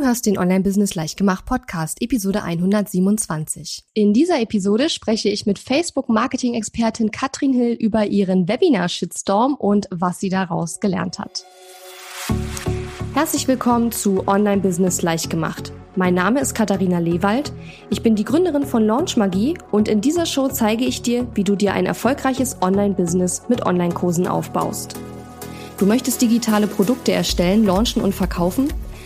Du hörst den Online-Business Leichtgemacht Podcast, Episode 127. In dieser Episode spreche ich mit Facebook-Marketing-Expertin Katrin Hill über ihren Webinar-Shitstorm und was sie daraus gelernt hat. Herzlich willkommen zu Online-Business Leichtgemacht. Mein Name ist Katharina Lewald. Ich bin die Gründerin von Launch Magie und in dieser Show zeige ich dir, wie du dir ein erfolgreiches Online-Business mit Online-Kursen aufbaust. Du möchtest digitale Produkte erstellen, launchen und verkaufen?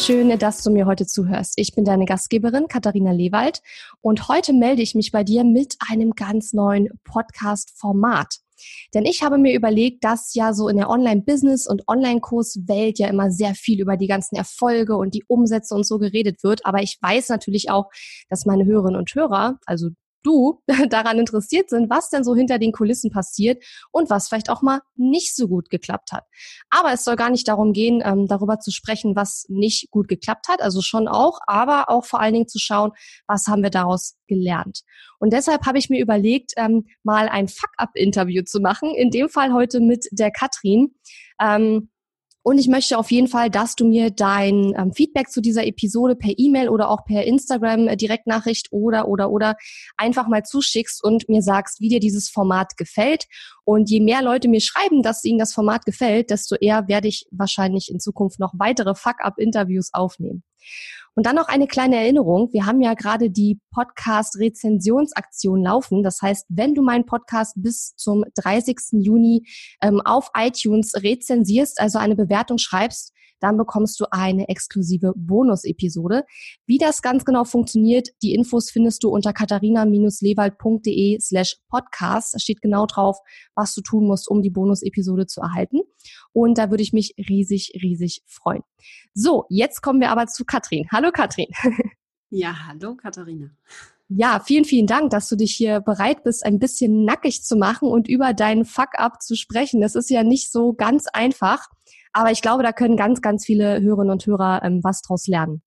Schön, dass du mir heute zuhörst. Ich bin deine Gastgeberin Katharina Lewald und heute melde ich mich bei dir mit einem ganz neuen Podcast-Format. Denn ich habe mir überlegt, dass ja so in der Online-Business- und Online-Kurs-Welt ja immer sehr viel über die ganzen Erfolge und die Umsätze und so geredet wird. Aber ich weiß natürlich auch, dass meine Hörerinnen und Hörer, also du daran interessiert sind, was denn so hinter den Kulissen passiert und was vielleicht auch mal nicht so gut geklappt hat. Aber es soll gar nicht darum gehen, ähm, darüber zu sprechen, was nicht gut geklappt hat, also schon auch, aber auch vor allen Dingen zu schauen, was haben wir daraus gelernt. Und deshalb habe ich mir überlegt, ähm, mal ein Fuck-up-Interview zu machen, in dem Fall heute mit der Katrin. Ähm, und ich möchte auf jeden Fall, dass du mir dein ähm, Feedback zu dieser Episode per E-Mail oder auch per Instagram äh, Direktnachricht oder oder oder einfach mal zuschickst und mir sagst, wie dir dieses Format gefällt. Und je mehr Leute mir schreiben, dass ihnen das Format gefällt, desto eher werde ich wahrscheinlich in Zukunft noch weitere Fuck-up-Interviews aufnehmen. Und dann noch eine kleine Erinnerung. Wir haben ja gerade die Podcast-Rezensionsaktion laufen. Das heißt, wenn du meinen Podcast bis zum 30. Juni ähm, auf iTunes rezensierst, also eine Bewertung schreibst, dann bekommst du eine exklusive Bonus-Episode. Wie das ganz genau funktioniert, die Infos findest du unter katharina-lewald.de slash podcast. Da steht genau drauf, was du tun musst, um die Bonus-Episode zu erhalten. Und da würde ich mich riesig, riesig freuen. So, jetzt kommen wir aber zu Katrin. Hallo Katrin. Ja, hallo Katharina. Ja, vielen, vielen Dank, dass du dich hier bereit bist, ein bisschen nackig zu machen und über deinen Fuck-up zu sprechen. Das ist ja nicht so ganz einfach. Aber ich glaube, da können ganz, ganz viele Hörerinnen und Hörer ähm, was draus lernen.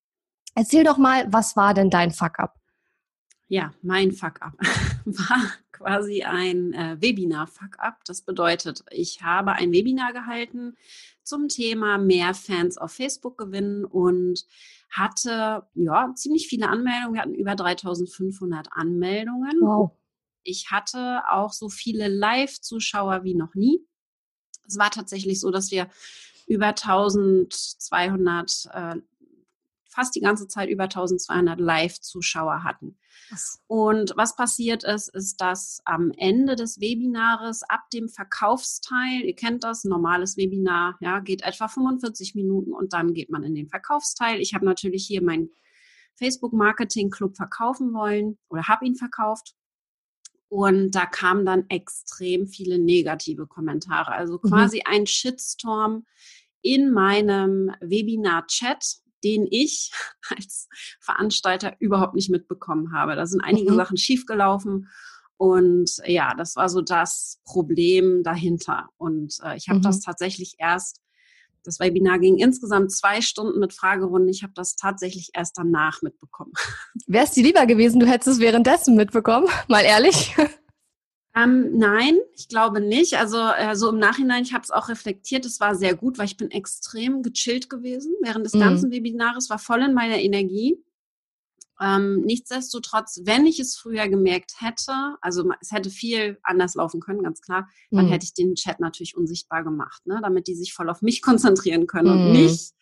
Erzähl doch mal, was war denn dein Fuck-up? Ja, mein Fuck-up war quasi ein äh, Webinar-Fuck-up. Das bedeutet, ich habe ein Webinar gehalten zum Thema mehr Fans auf Facebook gewinnen und hatte ja ziemlich viele Anmeldungen. Wir hatten über 3500 Anmeldungen. Wow. Ich hatte auch so viele Live-Zuschauer wie noch nie. Es war tatsächlich so, dass wir über 1200, äh, fast die ganze Zeit über 1200 Live-Zuschauer hatten. Was? Und was passiert ist, ist, dass am Ende des Webinars, ab dem Verkaufsteil, ihr kennt das, normales Webinar, ja, geht etwa 45 Minuten und dann geht man in den Verkaufsteil. Ich habe natürlich hier meinen Facebook Marketing Club verkaufen wollen oder habe ihn verkauft. Und da kamen dann extrem viele negative Kommentare. Also mhm. quasi mhm. ein Shitstorm in meinem Webinar-Chat, den ich als Veranstalter überhaupt nicht mitbekommen habe. Da sind einige mhm. Sachen schiefgelaufen. Und ja, das war so das Problem dahinter. Und äh, ich habe mhm. das tatsächlich erst, das Webinar ging insgesamt zwei Stunden mit Fragerunden. Ich habe das tatsächlich erst danach mitbekommen. Wäre es dir lieber gewesen, du hättest es währenddessen mitbekommen? Mal ehrlich. Ähm, nein, ich glaube nicht. Also äh, so im Nachhinein, ich habe es auch reflektiert, es war sehr gut, weil ich bin extrem gechillt gewesen während des mhm. ganzen Webinars, war voll in meiner Energie. Ähm, nichtsdestotrotz, wenn ich es früher gemerkt hätte, also es hätte viel anders laufen können, ganz klar, dann mhm. hätte ich den Chat natürlich unsichtbar gemacht, ne, damit die sich voll auf mich konzentrieren können mhm. und nicht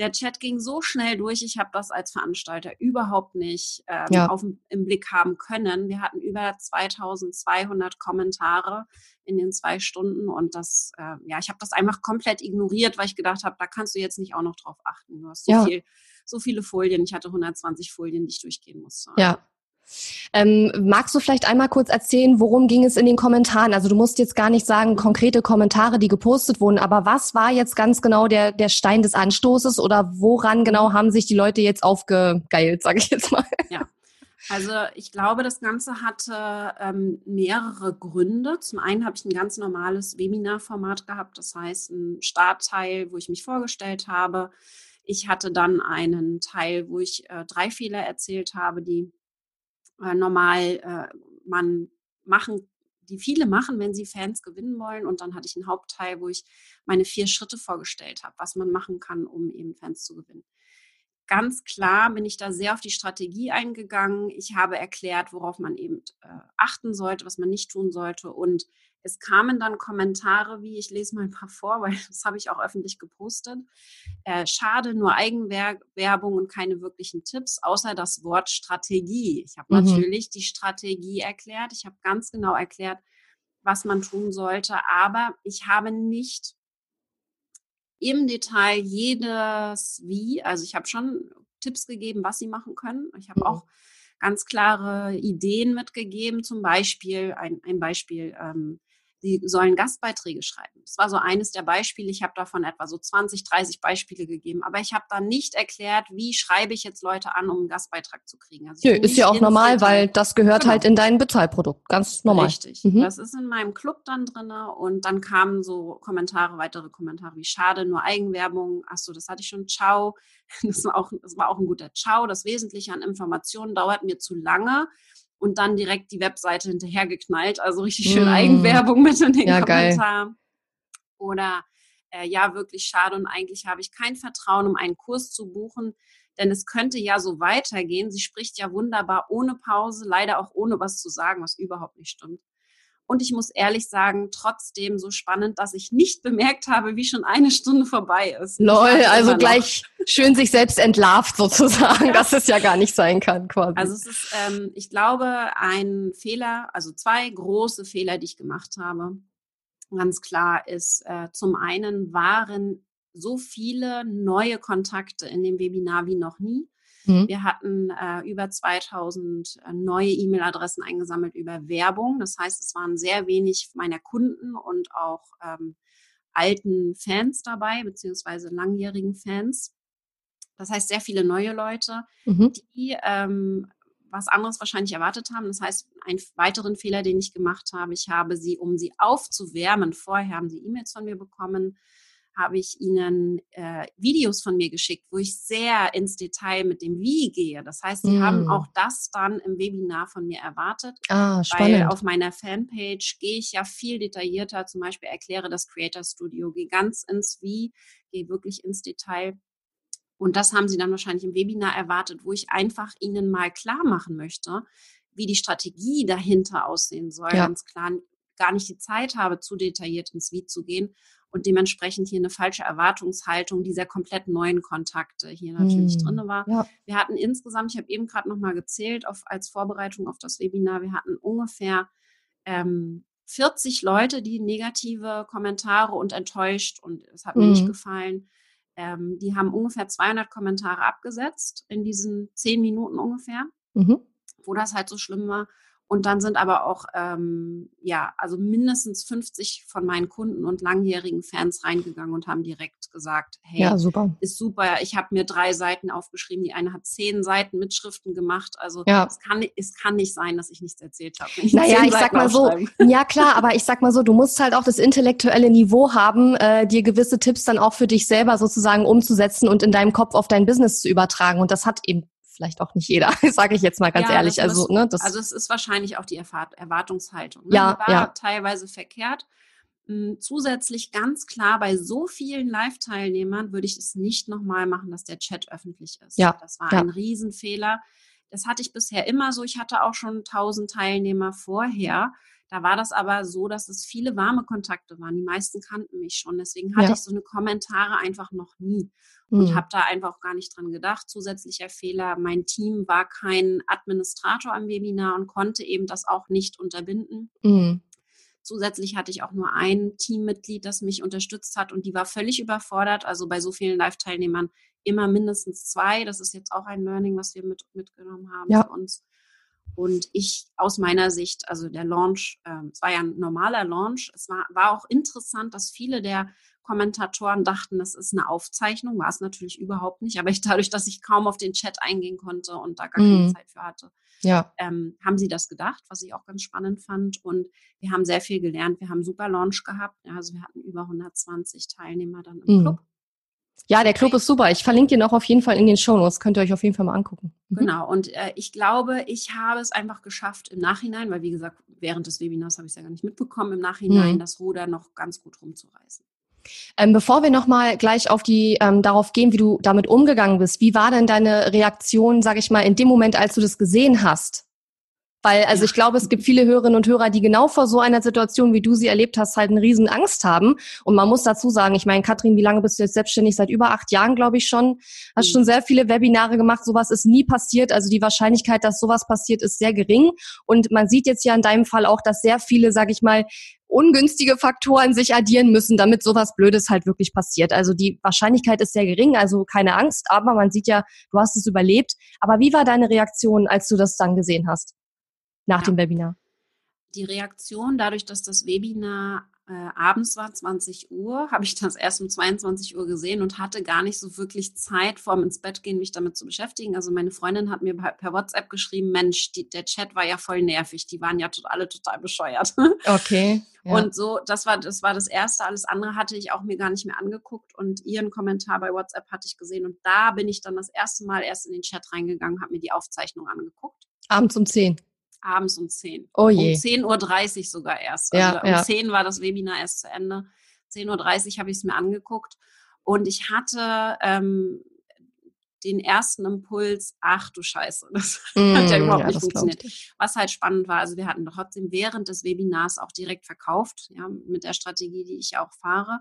der Chat ging so schnell durch, ich habe das als Veranstalter überhaupt nicht ähm, ja. auf, im Blick haben können. Wir hatten über 2200 Kommentare in den zwei Stunden und das, äh, ja, ich habe das einfach komplett ignoriert, weil ich gedacht habe, da kannst du jetzt nicht auch noch drauf achten. Du hast so, ja. viel, so viele Folien. Ich hatte 120 Folien, die ich durchgehen musste. Ja, ähm, magst du vielleicht einmal kurz erzählen, worum ging es in den Kommentaren? Also du musst jetzt gar nicht sagen, konkrete Kommentare, die gepostet wurden, aber was war jetzt ganz genau der, der Stein des Anstoßes oder woran genau haben sich die Leute jetzt aufgegeilt, sage ich jetzt mal? Ja. Also ich glaube, das Ganze hatte ähm, mehrere Gründe. Zum einen habe ich ein ganz normales Webinar-Format gehabt, das heißt ein Startteil, wo ich mich vorgestellt habe. Ich hatte dann einen Teil, wo ich äh, drei Fehler erzählt habe, die äh, normal äh, man machen die viele machen, wenn sie Fans gewinnen wollen. Und dann hatte ich einen Hauptteil, wo ich meine vier Schritte vorgestellt habe, was man machen kann, um eben Fans zu gewinnen. Ganz klar bin ich da sehr auf die Strategie eingegangen. Ich habe erklärt, worauf man eben äh, achten sollte, was man nicht tun sollte. Und es kamen dann Kommentare wie, ich lese mal ein paar vor, weil das habe ich auch öffentlich gepostet. Äh, schade, nur Eigenwerbung und keine wirklichen Tipps, außer das Wort Strategie. Ich habe mhm. natürlich die Strategie erklärt. Ich habe ganz genau erklärt, was man tun sollte, aber ich habe nicht im Detail jedes Wie, also ich habe schon Tipps gegeben, was sie machen können. Ich habe mhm. auch ganz klare Ideen mitgegeben, zum Beispiel ein, ein Beispiel, ähm, Sie sollen Gastbeiträge schreiben. Das war so eines der Beispiele. Ich habe davon etwa so 20, 30 Beispiele gegeben. Aber ich habe da nicht erklärt, wie schreibe ich jetzt Leute an, um einen Gastbeitrag zu kriegen. Also Nö, ist ja auch normal, weil das gehört genau. halt in dein Bezahlprodukt. Ganz normal. Richtig. Mhm. Das ist in meinem Club dann drin. Und dann kamen so Kommentare, weitere Kommentare wie schade, nur Eigenwerbung. Ach so, das hatte ich schon. Ciao. Das war auch, das war auch ein guter Ciao. Das Wesentliche an Informationen dauert mir zu lange und dann direkt die Webseite hinterhergeknallt. Also richtig schön mm. Eigenwerbung mit in den ja, Kommentaren. Oder äh, ja, wirklich schade und eigentlich habe ich kein Vertrauen, um einen Kurs zu buchen, denn es könnte ja so weitergehen. Sie spricht ja wunderbar ohne Pause, leider auch ohne was zu sagen, was überhaupt nicht stimmt. Und ich muss ehrlich sagen, trotzdem so spannend, dass ich nicht bemerkt habe, wie schon eine Stunde vorbei ist. Lol, also gleich schön sich selbst entlarvt sozusagen, ja. dass es ja gar nicht sein kann quasi. Also es ist, ähm, ich glaube, ein Fehler, also zwei große Fehler, die ich gemacht habe, ganz klar ist, äh, zum einen waren so viele neue Kontakte in dem Webinar wie noch nie. Mhm. Wir hatten äh, über 2000 äh, neue E-Mail-Adressen eingesammelt über Werbung. Das heißt, es waren sehr wenig meiner Kunden und auch ähm, alten Fans dabei, beziehungsweise langjährigen Fans. Das heißt, sehr viele neue Leute, mhm. die ähm, was anderes wahrscheinlich erwartet haben. Das heißt, einen weiteren Fehler, den ich gemacht habe, ich habe sie, um sie aufzuwärmen, vorher haben sie E-Mails von mir bekommen, habe ich ihnen äh, Videos von mir geschickt, wo ich sehr ins Detail mit dem Wie gehe. Das heißt, sie mm. haben auch das dann im Webinar von mir erwartet. Ah, spannend. Weil auf meiner Fanpage gehe ich ja viel detaillierter, zum Beispiel erkläre das Creator Studio, gehe ganz ins Wie, gehe wirklich ins Detail. Und das haben sie dann wahrscheinlich im Webinar erwartet, wo ich einfach ihnen mal klar machen möchte, wie die Strategie dahinter aussehen soll. Ja. Ganz klar gar nicht die Zeit habe, zu detailliert ins Wie zu gehen und dementsprechend hier eine falsche Erwartungshaltung dieser komplett neuen Kontakte hier natürlich hm. drin war. Ja. Wir hatten insgesamt, ich habe eben gerade nochmal gezählt, auf, als Vorbereitung auf das Webinar, wir hatten ungefähr ähm, 40 Leute, die negative Kommentare und enttäuscht und es hat mir nicht hm. gefallen. Ähm, die haben ungefähr 200 Kommentare abgesetzt in diesen zehn Minuten ungefähr, mhm. wo das halt so schlimm war. Und dann sind aber auch, ähm, ja, also mindestens 50 von meinen Kunden und langjährigen Fans reingegangen und haben direkt gesagt, hey, ja, super. ist super. Ich habe mir drei Seiten aufgeschrieben. Die eine hat zehn Seiten Mitschriften gemacht. Also ja. es, kann, es kann nicht sein, dass ich nichts erzählt habe. Naja, ich sag mal so, ja klar, aber ich sag mal so, du musst halt auch das intellektuelle Niveau haben, äh, dir gewisse Tipps dann auch für dich selber sozusagen umzusetzen und in deinem Kopf auf dein Business zu übertragen. Und das hat eben vielleicht auch nicht jeder, sage ich jetzt mal ganz ja, ehrlich. Also, ne, das also es ist wahrscheinlich auch die Erwartungshaltung. Ne? Ja, war ja. teilweise verkehrt. Hm, zusätzlich ganz klar, bei so vielen Live-Teilnehmern würde ich es nicht nochmal machen, dass der Chat öffentlich ist. Ja, das war ja. ein Riesenfehler. Das hatte ich bisher immer so. Ich hatte auch schon 1000 Teilnehmer vorher. Da war das aber so, dass es viele warme Kontakte waren. Die meisten kannten mich schon. Deswegen hatte ja. ich so eine Kommentare einfach noch nie und mhm. habe da einfach auch gar nicht dran gedacht. Zusätzlicher Fehler, mein Team war kein Administrator am Webinar und konnte eben das auch nicht unterbinden. Mhm. Zusätzlich hatte ich auch nur ein Teammitglied, das mich unterstützt hat und die war völlig überfordert. Also bei so vielen Live-Teilnehmern immer mindestens zwei. Das ist jetzt auch ein Learning, was wir mit, mitgenommen haben ja. für uns. Und ich aus meiner Sicht, also der Launch, äh, es war ja ein normaler Launch. Es war, war auch interessant, dass viele der Kommentatoren dachten, das ist eine Aufzeichnung, war es natürlich überhaupt nicht. Aber ich dadurch, dass ich kaum auf den Chat eingehen konnte und da gar keine mhm. Zeit für hatte, ja. ähm, haben sie das gedacht, was ich auch ganz spannend fand. Und wir haben sehr viel gelernt. Wir haben einen super Launch gehabt. Also wir hatten über 120 Teilnehmer dann im mhm. Club. Ja, der Club ist super. Ich verlinke ihn auch auf jeden Fall in den Show Notes. Könnt ihr euch auf jeden Fall mal angucken. Mhm. Genau. Und äh, ich glaube, ich habe es einfach geschafft im Nachhinein, weil wie gesagt, während des Webinars habe ich es ja gar nicht mitbekommen, im Nachhinein mhm. das Ruder noch ganz gut rumzureißen. Ähm, bevor wir nochmal gleich auf die ähm, darauf gehen, wie du damit umgegangen bist, wie war denn deine Reaktion, sage ich mal, in dem Moment, als du das gesehen hast? Weil, also ich glaube, es gibt viele Hörerinnen und Hörer, die genau vor so einer Situation, wie du sie erlebt hast, halt eine riesen Angst haben. Und man muss dazu sagen, ich meine, Katrin, wie lange bist du jetzt selbstständig? Seit über acht Jahren, glaube ich schon. Hast mhm. schon sehr viele Webinare gemacht. Sowas ist nie passiert. Also die Wahrscheinlichkeit, dass sowas passiert, ist sehr gering. Und man sieht jetzt ja in deinem Fall auch, dass sehr viele, sage ich mal, ungünstige Faktoren sich addieren müssen, damit sowas Blödes halt wirklich passiert. Also die Wahrscheinlichkeit ist sehr gering, also keine Angst, aber man sieht ja, du hast es überlebt. Aber wie war deine Reaktion, als du das dann gesehen hast? Nach ja. dem Webinar? Die Reaktion, dadurch, dass das Webinar äh, abends war, 20 Uhr, habe ich das erst um 22 Uhr gesehen und hatte gar nicht so wirklich Zeit, vorm ins Bett gehen, mich damit zu beschäftigen. Also meine Freundin hat mir per WhatsApp geschrieben, Mensch, die, der Chat war ja voll nervig, die waren ja tot, alle total bescheuert. Okay. Ja. Und so, das war, das war das Erste. Alles andere hatte ich auch mir gar nicht mehr angeguckt und ihren Kommentar bei WhatsApp hatte ich gesehen. Und da bin ich dann das erste Mal erst in den Chat reingegangen, habe mir die Aufzeichnung angeguckt. Abends um 10 abends um 10. Oh je. Um 10.30 Uhr sogar erst. Also ja, um ja. 10 war das Webinar erst zu Ende. 10.30 Uhr habe ich es mir angeguckt. Und ich hatte ähm, den ersten Impuls, ach du Scheiße, das mm, hat ja überhaupt ja, nicht funktioniert. Was halt spannend war, also wir hatten trotzdem während des Webinars auch direkt verkauft, ja, mit der Strategie, die ich auch fahre.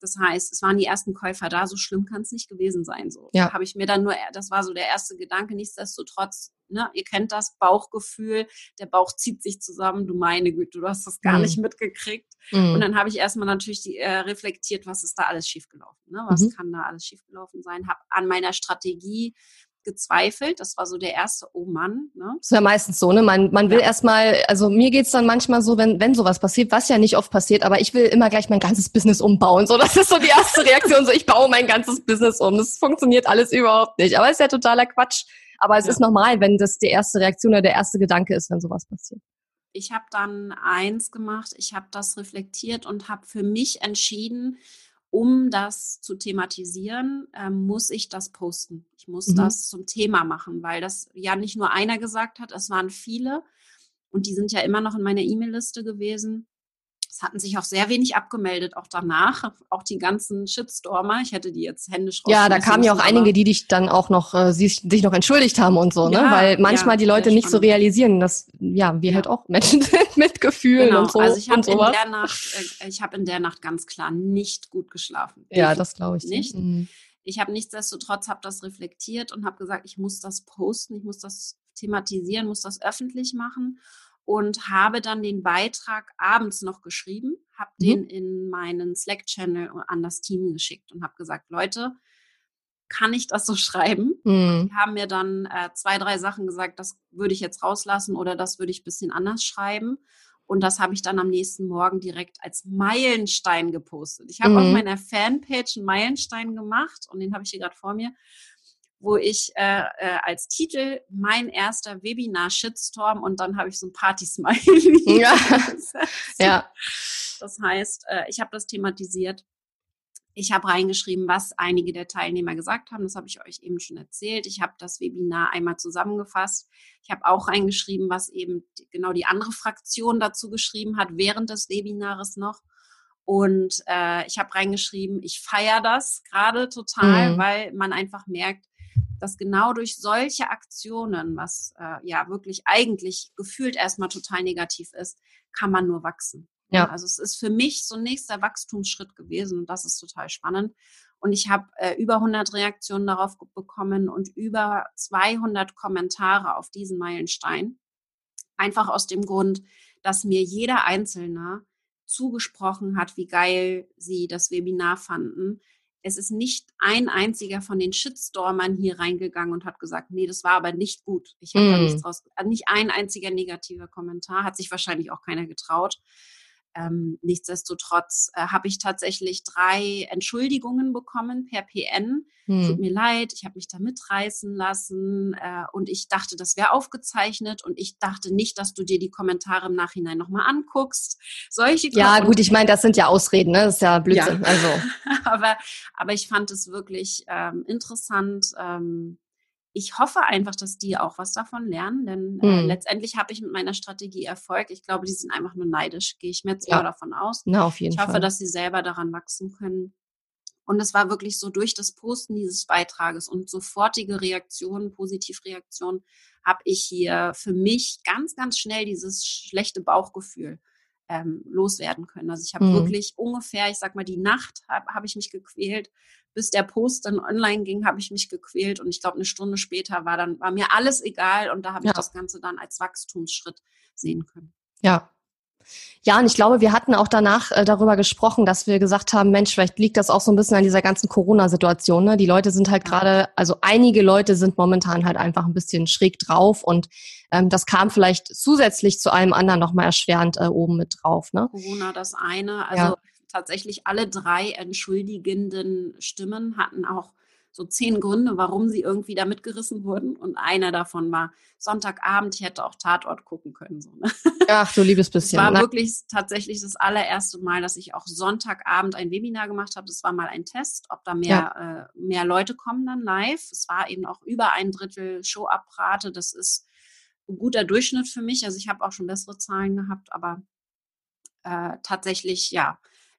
Das heißt, es waren die ersten Käufer da, so schlimm kann es nicht gewesen sein. So ja. habe ich mir dann nur, das war so der erste Gedanke. Nichtsdestotrotz, ne, ihr kennt das Bauchgefühl, der Bauch zieht sich zusammen. Du meine Güte, du hast das gar mhm. nicht mitgekriegt. Mhm. Und dann habe ich erstmal natürlich die, äh, reflektiert, was ist da alles schiefgelaufen? Ne? Was mhm. kann da alles schiefgelaufen sein? Habe an meiner Strategie gezweifelt. Das war so der erste, oh Mann. Ne? Das ist ja meistens so, ne? Man, man will ja. erstmal, also mir geht's dann manchmal so, wenn, wenn sowas passiert, was ja nicht oft passiert, aber ich will immer gleich mein ganzes Business umbauen. So, das ist so die erste Reaktion. So, ich baue mein ganzes Business um. Das funktioniert alles überhaupt nicht. Aber es ist ja totaler Quatsch. Aber es ja. ist normal, wenn das die erste Reaktion oder der erste Gedanke ist, wenn sowas passiert. Ich habe dann eins gemacht, ich habe das reflektiert und habe für mich entschieden, um das zu thematisieren, äh, muss ich das posten. Ich muss mhm. das zum Thema machen, weil das ja nicht nur einer gesagt hat, es waren viele und die sind ja immer noch in meiner E-Mail-Liste gewesen. Es hatten sich auch sehr wenig abgemeldet, auch danach, auch die ganzen Shitstormer. Ich hätte die jetzt händisch Ja, da kamen ja auch einige, die dich dann auch noch, äh, sich, sich noch entschuldigt haben und so, ne? ja, ne? Weil manchmal ja, die Leute nicht so realisieren, dass, ja, wir ja. halt auch Menschen sind mit Gefühlen genau. und so. Also ich habe in der Nacht, äh, ich habe in der Nacht ganz klar nicht gut geschlafen. Ja, das glaube ich nicht. Mhm. Ich habe nichtsdestotrotz habe das reflektiert und habe gesagt, ich muss das posten, ich muss das thematisieren, muss das öffentlich machen und habe dann den Beitrag abends noch geschrieben, habe mhm. den in meinen Slack-Channel an das Team geschickt und habe gesagt, Leute, kann ich das so schreiben? Mhm. Die haben mir dann äh, zwei, drei Sachen gesagt, das würde ich jetzt rauslassen oder das würde ich ein bisschen anders schreiben. Und das habe ich dann am nächsten Morgen direkt als Meilenstein gepostet. Ich habe mhm. auf meiner Fanpage einen Meilenstein gemacht und den habe ich hier gerade vor mir wo ich äh, äh, als Titel mein erster Webinar Shitstorm und dann habe ich so ein Party-Smiley. Ja. ja. Das heißt, äh, ich habe das thematisiert. Ich habe reingeschrieben, was einige der Teilnehmer gesagt haben. Das habe ich euch eben schon erzählt. Ich habe das Webinar einmal zusammengefasst. Ich habe auch reingeschrieben, was eben genau die andere Fraktion dazu geschrieben hat während des Webinars noch. Und äh, ich habe reingeschrieben, ich feiere das gerade total, mhm. weil man einfach merkt, dass genau durch solche Aktionen, was äh, ja wirklich eigentlich gefühlt erstmal total negativ ist, kann man nur wachsen. Ja. Also es ist für mich so ein nächster Wachstumsschritt gewesen und das ist total spannend. Und ich habe äh, über 100 Reaktionen darauf bekommen und über 200 Kommentare auf diesen Meilenstein. Einfach aus dem Grund, dass mir jeder Einzelne zugesprochen hat, wie geil sie das Webinar fanden, es ist nicht ein einziger von den Shitstormern hier reingegangen und hat gesagt, nee, das war aber nicht gut. Ich habe mm. da nichts draus. Nicht ein einziger negativer Kommentar, hat sich wahrscheinlich auch keiner getraut. Ähm, nichtsdestotrotz äh, habe ich tatsächlich drei Entschuldigungen bekommen per PN. Hm. Tut mir leid, ich habe mich da mitreißen lassen äh, und ich dachte, das wäre aufgezeichnet und ich dachte nicht, dass du dir die Kommentare im Nachhinein nochmal anguckst. Solche Ja, gut, ich meine, das sind ja Ausreden, ne? Das ist ja Blödsinn. Ja. Also. aber, aber ich fand es wirklich ähm, interessant. Ähm, ich hoffe einfach, dass die auch was davon lernen, denn äh, hm. letztendlich habe ich mit meiner Strategie Erfolg. Ich glaube, die sind einfach nur neidisch, gehe ich mir jetzt ja. mal davon aus. Na, auf jeden ich hoffe, Fall. dass sie selber daran wachsen können. Und es war wirklich so durch das Posten dieses Beitrages und sofortige Reaktionen, Positivreaktionen, habe ich hier für mich ganz, ganz schnell dieses schlechte Bauchgefühl ähm, loswerden können. Also ich habe mhm. wirklich ungefähr, ich sag mal, die Nacht habe hab ich mich gequält, bis der Post dann online ging, habe ich mich gequält und ich glaube, eine Stunde später war dann, war mir alles egal und da habe ja. ich das Ganze dann als Wachstumsschritt sehen können. Ja, ja, und ich glaube, wir hatten auch danach äh, darüber gesprochen, dass wir gesagt haben, Mensch, vielleicht liegt das auch so ein bisschen an dieser ganzen Corona-Situation. Ne? Die Leute sind halt gerade, also einige Leute sind momentan halt einfach ein bisschen schräg drauf und ähm, das kam vielleicht zusätzlich zu allem anderen nochmal erschwerend äh, oben mit drauf. Ne? Corona das eine, also ja. tatsächlich alle drei entschuldigenden Stimmen hatten auch so zehn Gründe, warum sie irgendwie da mitgerissen wurden. Und einer davon war Sonntagabend, ich hätte auch Tatort gucken können. So, ne? Ach, du liebes bisschen. Es war Na. wirklich tatsächlich das allererste Mal, dass ich auch Sonntagabend ein Webinar gemacht habe. Das war mal ein Test, ob da mehr, ja. äh, mehr Leute kommen dann live. Es war eben auch über ein Drittel Showabrate. Das ist ein guter Durchschnitt für mich. Also ich habe auch schon bessere Zahlen gehabt, aber äh, tatsächlich, ja,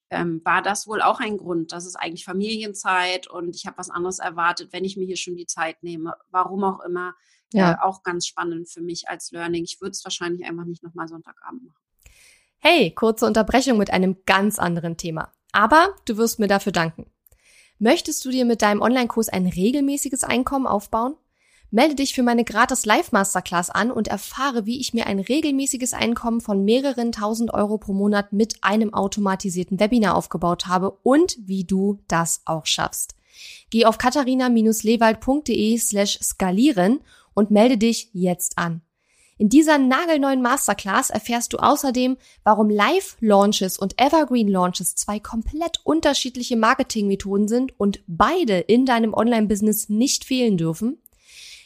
ähm, war das wohl auch ein Grund. Das ist eigentlich Familienzeit und ich habe was anderes erwartet, wenn ich mir hier schon die Zeit nehme. Warum auch immer. Ja. Äh, auch ganz spannend für mich als Learning. Ich würde es wahrscheinlich einfach nicht nochmal Sonntagabend machen. Hey, kurze Unterbrechung mit einem ganz anderen Thema. Aber du wirst mir dafür danken. Möchtest du dir mit deinem Online-Kurs ein regelmäßiges Einkommen aufbauen? Melde dich für meine gratis Live-Masterclass an und erfahre, wie ich mir ein regelmäßiges Einkommen von mehreren tausend Euro pro Monat mit einem automatisierten Webinar aufgebaut habe und wie du das auch schaffst. Geh auf katharina-lewald.de slash skalieren und melde dich jetzt an. In dieser nagelneuen Masterclass erfährst du außerdem, warum Live-Launches und Evergreen-Launches zwei komplett unterschiedliche Marketingmethoden sind und beide in deinem Online-Business nicht fehlen dürfen,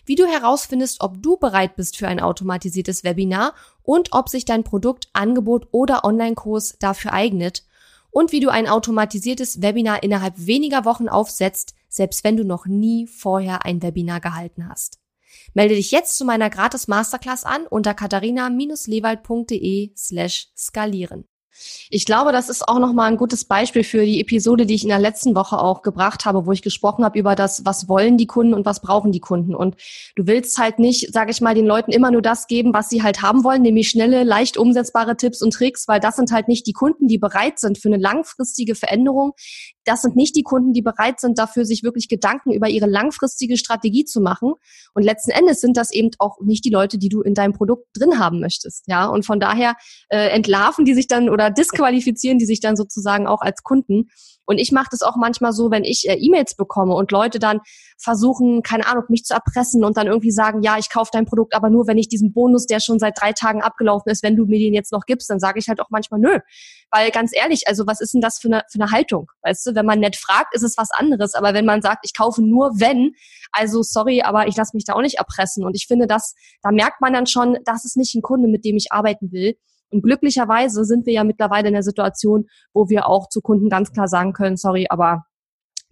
wie du herausfindest, ob du bereit bist für ein automatisiertes Webinar und ob sich dein Produkt, Angebot oder Online-Kurs dafür eignet und wie du ein automatisiertes Webinar innerhalb weniger Wochen aufsetzt, selbst wenn du noch nie vorher ein Webinar gehalten hast. Melde dich jetzt zu meiner gratis Masterclass an unter katharina-lewald.de slash skalieren. Ich glaube, das ist auch nochmal ein gutes Beispiel für die Episode, die ich in der letzten Woche auch gebracht habe, wo ich gesprochen habe über das, was wollen die Kunden und was brauchen die Kunden. Und du willst halt nicht, sage ich mal, den Leuten immer nur das geben, was sie halt haben wollen, nämlich schnelle, leicht umsetzbare Tipps und Tricks, weil das sind halt nicht die Kunden, die bereit sind für eine langfristige Veränderung. Das sind nicht die Kunden, die bereit sind, dafür sich wirklich Gedanken über ihre langfristige Strategie zu machen. Und letzten Endes sind das eben auch nicht die Leute, die du in deinem Produkt drin haben möchtest. Ja, und von daher äh, entlarven die sich dann oder disqualifizieren die sich dann sozusagen auch als Kunden. Und ich mache das auch manchmal so, wenn ich äh, E-Mails bekomme und Leute dann versuchen, keine Ahnung, mich zu erpressen und dann irgendwie sagen, ja, ich kaufe dein Produkt, aber nur, wenn ich diesen Bonus, der schon seit drei Tagen abgelaufen ist, wenn du mir den jetzt noch gibst, dann sage ich halt auch manchmal nö. Weil ganz ehrlich, also was ist denn das für eine, für eine Haltung? Weißt du, wenn man nett fragt, ist es was anderes. Aber wenn man sagt, ich kaufe nur wenn, also sorry, aber ich lasse mich da auch nicht erpressen. Und ich finde, das, da merkt man dann schon, das ist nicht ein Kunde, mit dem ich arbeiten will. Und glücklicherweise sind wir ja mittlerweile in der Situation, wo wir auch zu Kunden ganz klar sagen können, sorry, aber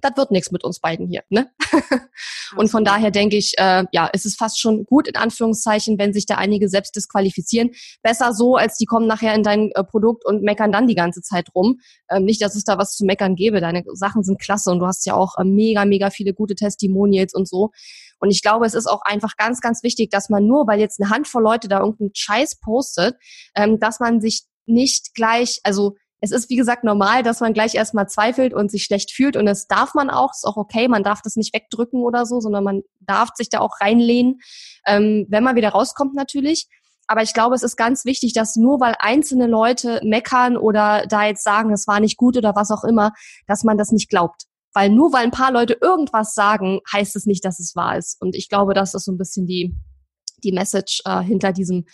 das wird nichts mit uns beiden hier. Ne? und von daher denke ich, äh, ja, es ist fast schon gut in Anführungszeichen, wenn sich da einige selbst disqualifizieren. Besser so, als die kommen nachher in dein äh, Produkt und meckern dann die ganze Zeit rum. Ähm, nicht, dass es da was zu meckern gäbe. Deine Sachen sind klasse und du hast ja auch äh, mega, mega viele gute Testimonials und so. Und ich glaube, es ist auch einfach ganz, ganz wichtig, dass man nur, weil jetzt eine Handvoll Leute da irgendeinen Scheiß postet, ähm, dass man sich nicht gleich, also es ist wie gesagt normal, dass man gleich erstmal zweifelt und sich schlecht fühlt und das darf man auch, ist auch okay, man darf das nicht wegdrücken oder so, sondern man darf sich da auch reinlehnen, ähm, wenn man wieder rauskommt natürlich. Aber ich glaube, es ist ganz wichtig, dass nur weil einzelne Leute meckern oder da jetzt sagen, es war nicht gut oder was auch immer, dass man das nicht glaubt. Weil nur weil ein paar Leute irgendwas sagen, heißt es nicht, dass es wahr ist. Und ich glaube, das ist so ein bisschen die, die Message äh, hinter diesem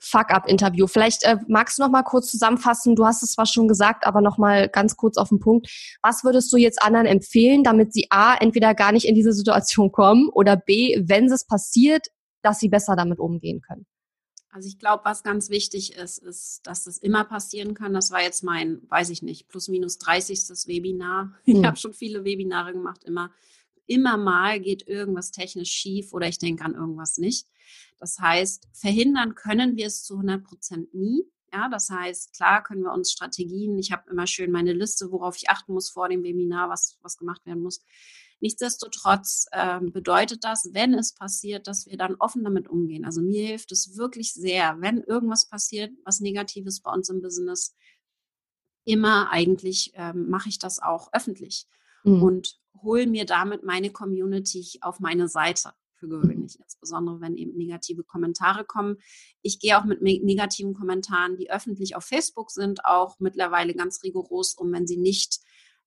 Fuck-up-Interview. Vielleicht äh, magst du noch mal kurz zusammenfassen. Du hast es zwar schon gesagt, aber noch mal ganz kurz auf den Punkt. Was würdest du jetzt anderen empfehlen, damit sie a entweder gar nicht in diese Situation kommen oder b, wenn es passiert, dass sie besser damit umgehen können? Also ich glaube, was ganz wichtig ist, ist, dass das immer passieren kann. Das war jetzt mein, weiß ich nicht, plus minus 30. Webinar. Ich hm. habe schon viele Webinare gemacht, immer, immer mal geht irgendwas technisch schief oder ich denke an irgendwas nicht. Das heißt, verhindern können wir es zu 100 Prozent nie. Ja, das heißt, klar können wir uns Strategien, ich habe immer schön meine Liste, worauf ich achten muss vor dem Webinar, was, was gemacht werden muss. Nichtsdestotrotz äh, bedeutet das, wenn es passiert, dass wir dann offen damit umgehen. Also mir hilft es wirklich sehr, wenn irgendwas passiert, was Negatives bei uns im Business, immer eigentlich ähm, mache ich das auch öffentlich mhm. und hole mir damit meine Community auf meine Seite für mhm. gewöhnlich, insbesondere wenn eben negative Kommentare kommen. Ich gehe auch mit negativen Kommentaren, die öffentlich auf Facebook sind, auch mittlerweile ganz rigoros um, wenn sie nicht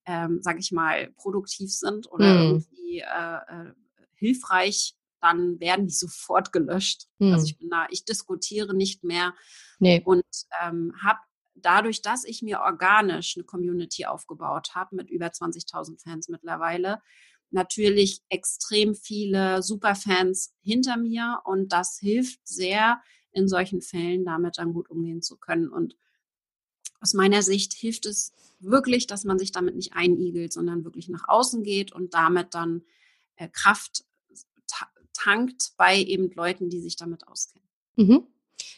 ähm, sage ich mal, produktiv sind oder mhm. irgendwie äh, äh, hilfreich, dann werden die sofort gelöscht. Mhm. Also ich bin da, ich diskutiere nicht mehr nee. und ähm, habe dadurch, dass ich mir organisch eine Community aufgebaut habe mit über 20.000 Fans mittlerweile, natürlich extrem viele Superfans hinter mir und das hilft sehr, in solchen Fällen damit dann gut umgehen zu können. Und aus meiner Sicht hilft es wirklich, dass man sich damit nicht einigelt, sondern wirklich nach außen geht und damit dann äh, Kraft tankt bei eben Leuten, die sich damit auskennen. Mhm.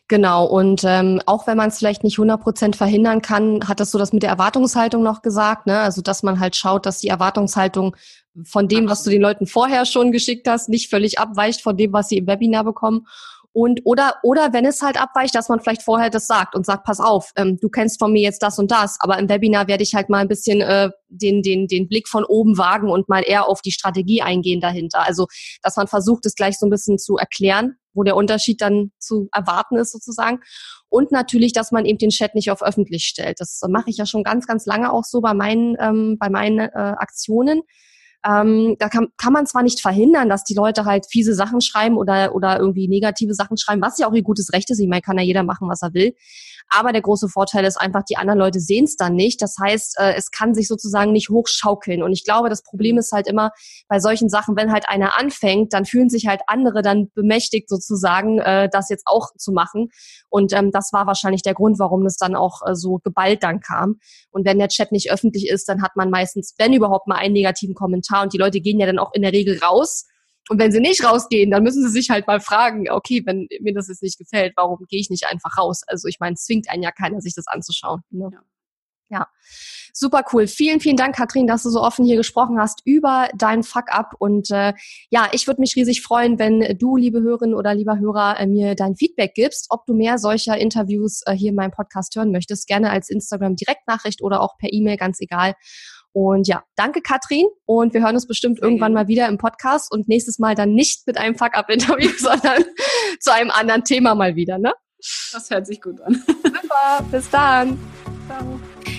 Genau, und ähm, auch wenn man es vielleicht nicht 100% verhindern kann, hat das so das mit der Erwartungshaltung noch gesagt, ne? also dass man halt schaut, dass die Erwartungshaltung von dem, was du den Leuten vorher schon geschickt hast, nicht völlig abweicht von dem, was sie im Webinar bekommen und oder oder wenn es halt abweicht, dass man vielleicht vorher das sagt und sagt, pass auf, ähm, du kennst von mir jetzt das und das, aber im Webinar werde ich halt mal ein bisschen äh, den den den Blick von oben wagen und mal eher auf die Strategie eingehen dahinter. Also dass man versucht, es gleich so ein bisschen zu erklären, wo der Unterschied dann zu erwarten ist sozusagen. Und natürlich, dass man eben den Chat nicht auf öffentlich stellt. Das mache ich ja schon ganz ganz lange auch so bei meinen ähm, bei meinen äh, Aktionen ähm, da kann, kann man zwar nicht verhindern, dass die Leute halt fiese Sachen schreiben oder, oder irgendwie negative Sachen schreiben, was ja auch ihr gutes Recht ist. Ich meine, kann ja jeder machen, was er will. Aber der große Vorteil ist einfach, die anderen Leute sehen es dann nicht. Das heißt, äh, es kann sich sozusagen nicht hochschaukeln. Und ich glaube, das Problem ist halt immer bei solchen Sachen, wenn halt einer anfängt, dann fühlen sich halt andere dann bemächtigt sozusagen, äh, das jetzt auch zu machen. Und ähm, das war wahrscheinlich der Grund, warum es dann auch äh, so geballt dann kam. Und wenn der Chat nicht öffentlich ist, dann hat man meistens, wenn überhaupt mal einen negativen Kommentar und die Leute gehen ja dann auch in der Regel raus. Und wenn sie nicht rausgehen, dann müssen sie sich halt mal fragen, okay, wenn mir das jetzt nicht gefällt, warum gehe ich nicht einfach raus? Also ich meine, zwingt einen ja keiner, sich das anzuschauen. Ne? Ja. ja. Super cool. Vielen, vielen Dank, Katrin, dass du so offen hier gesprochen hast über dein Fuck-up. Und äh, ja, ich würde mich riesig freuen, wenn du, liebe Hörerin oder lieber Hörer, äh, mir dein Feedback gibst, ob du mehr solcher Interviews äh, hier in meinem Podcast hören möchtest. Gerne als Instagram-Direktnachricht oder auch per E-Mail, ganz egal. Und ja, danke Katrin und wir hören uns bestimmt Sehr irgendwann mal wieder im Podcast und nächstes Mal dann nicht mit einem Fuck-Up-Interview, sondern zu einem anderen Thema mal wieder, ne? Das hört sich gut an. Super, bis dann. Ciao.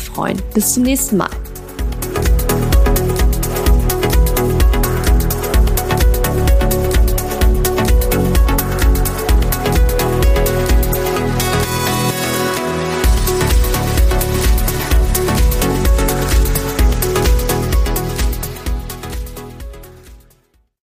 freuen. Bis zum nächsten Mal.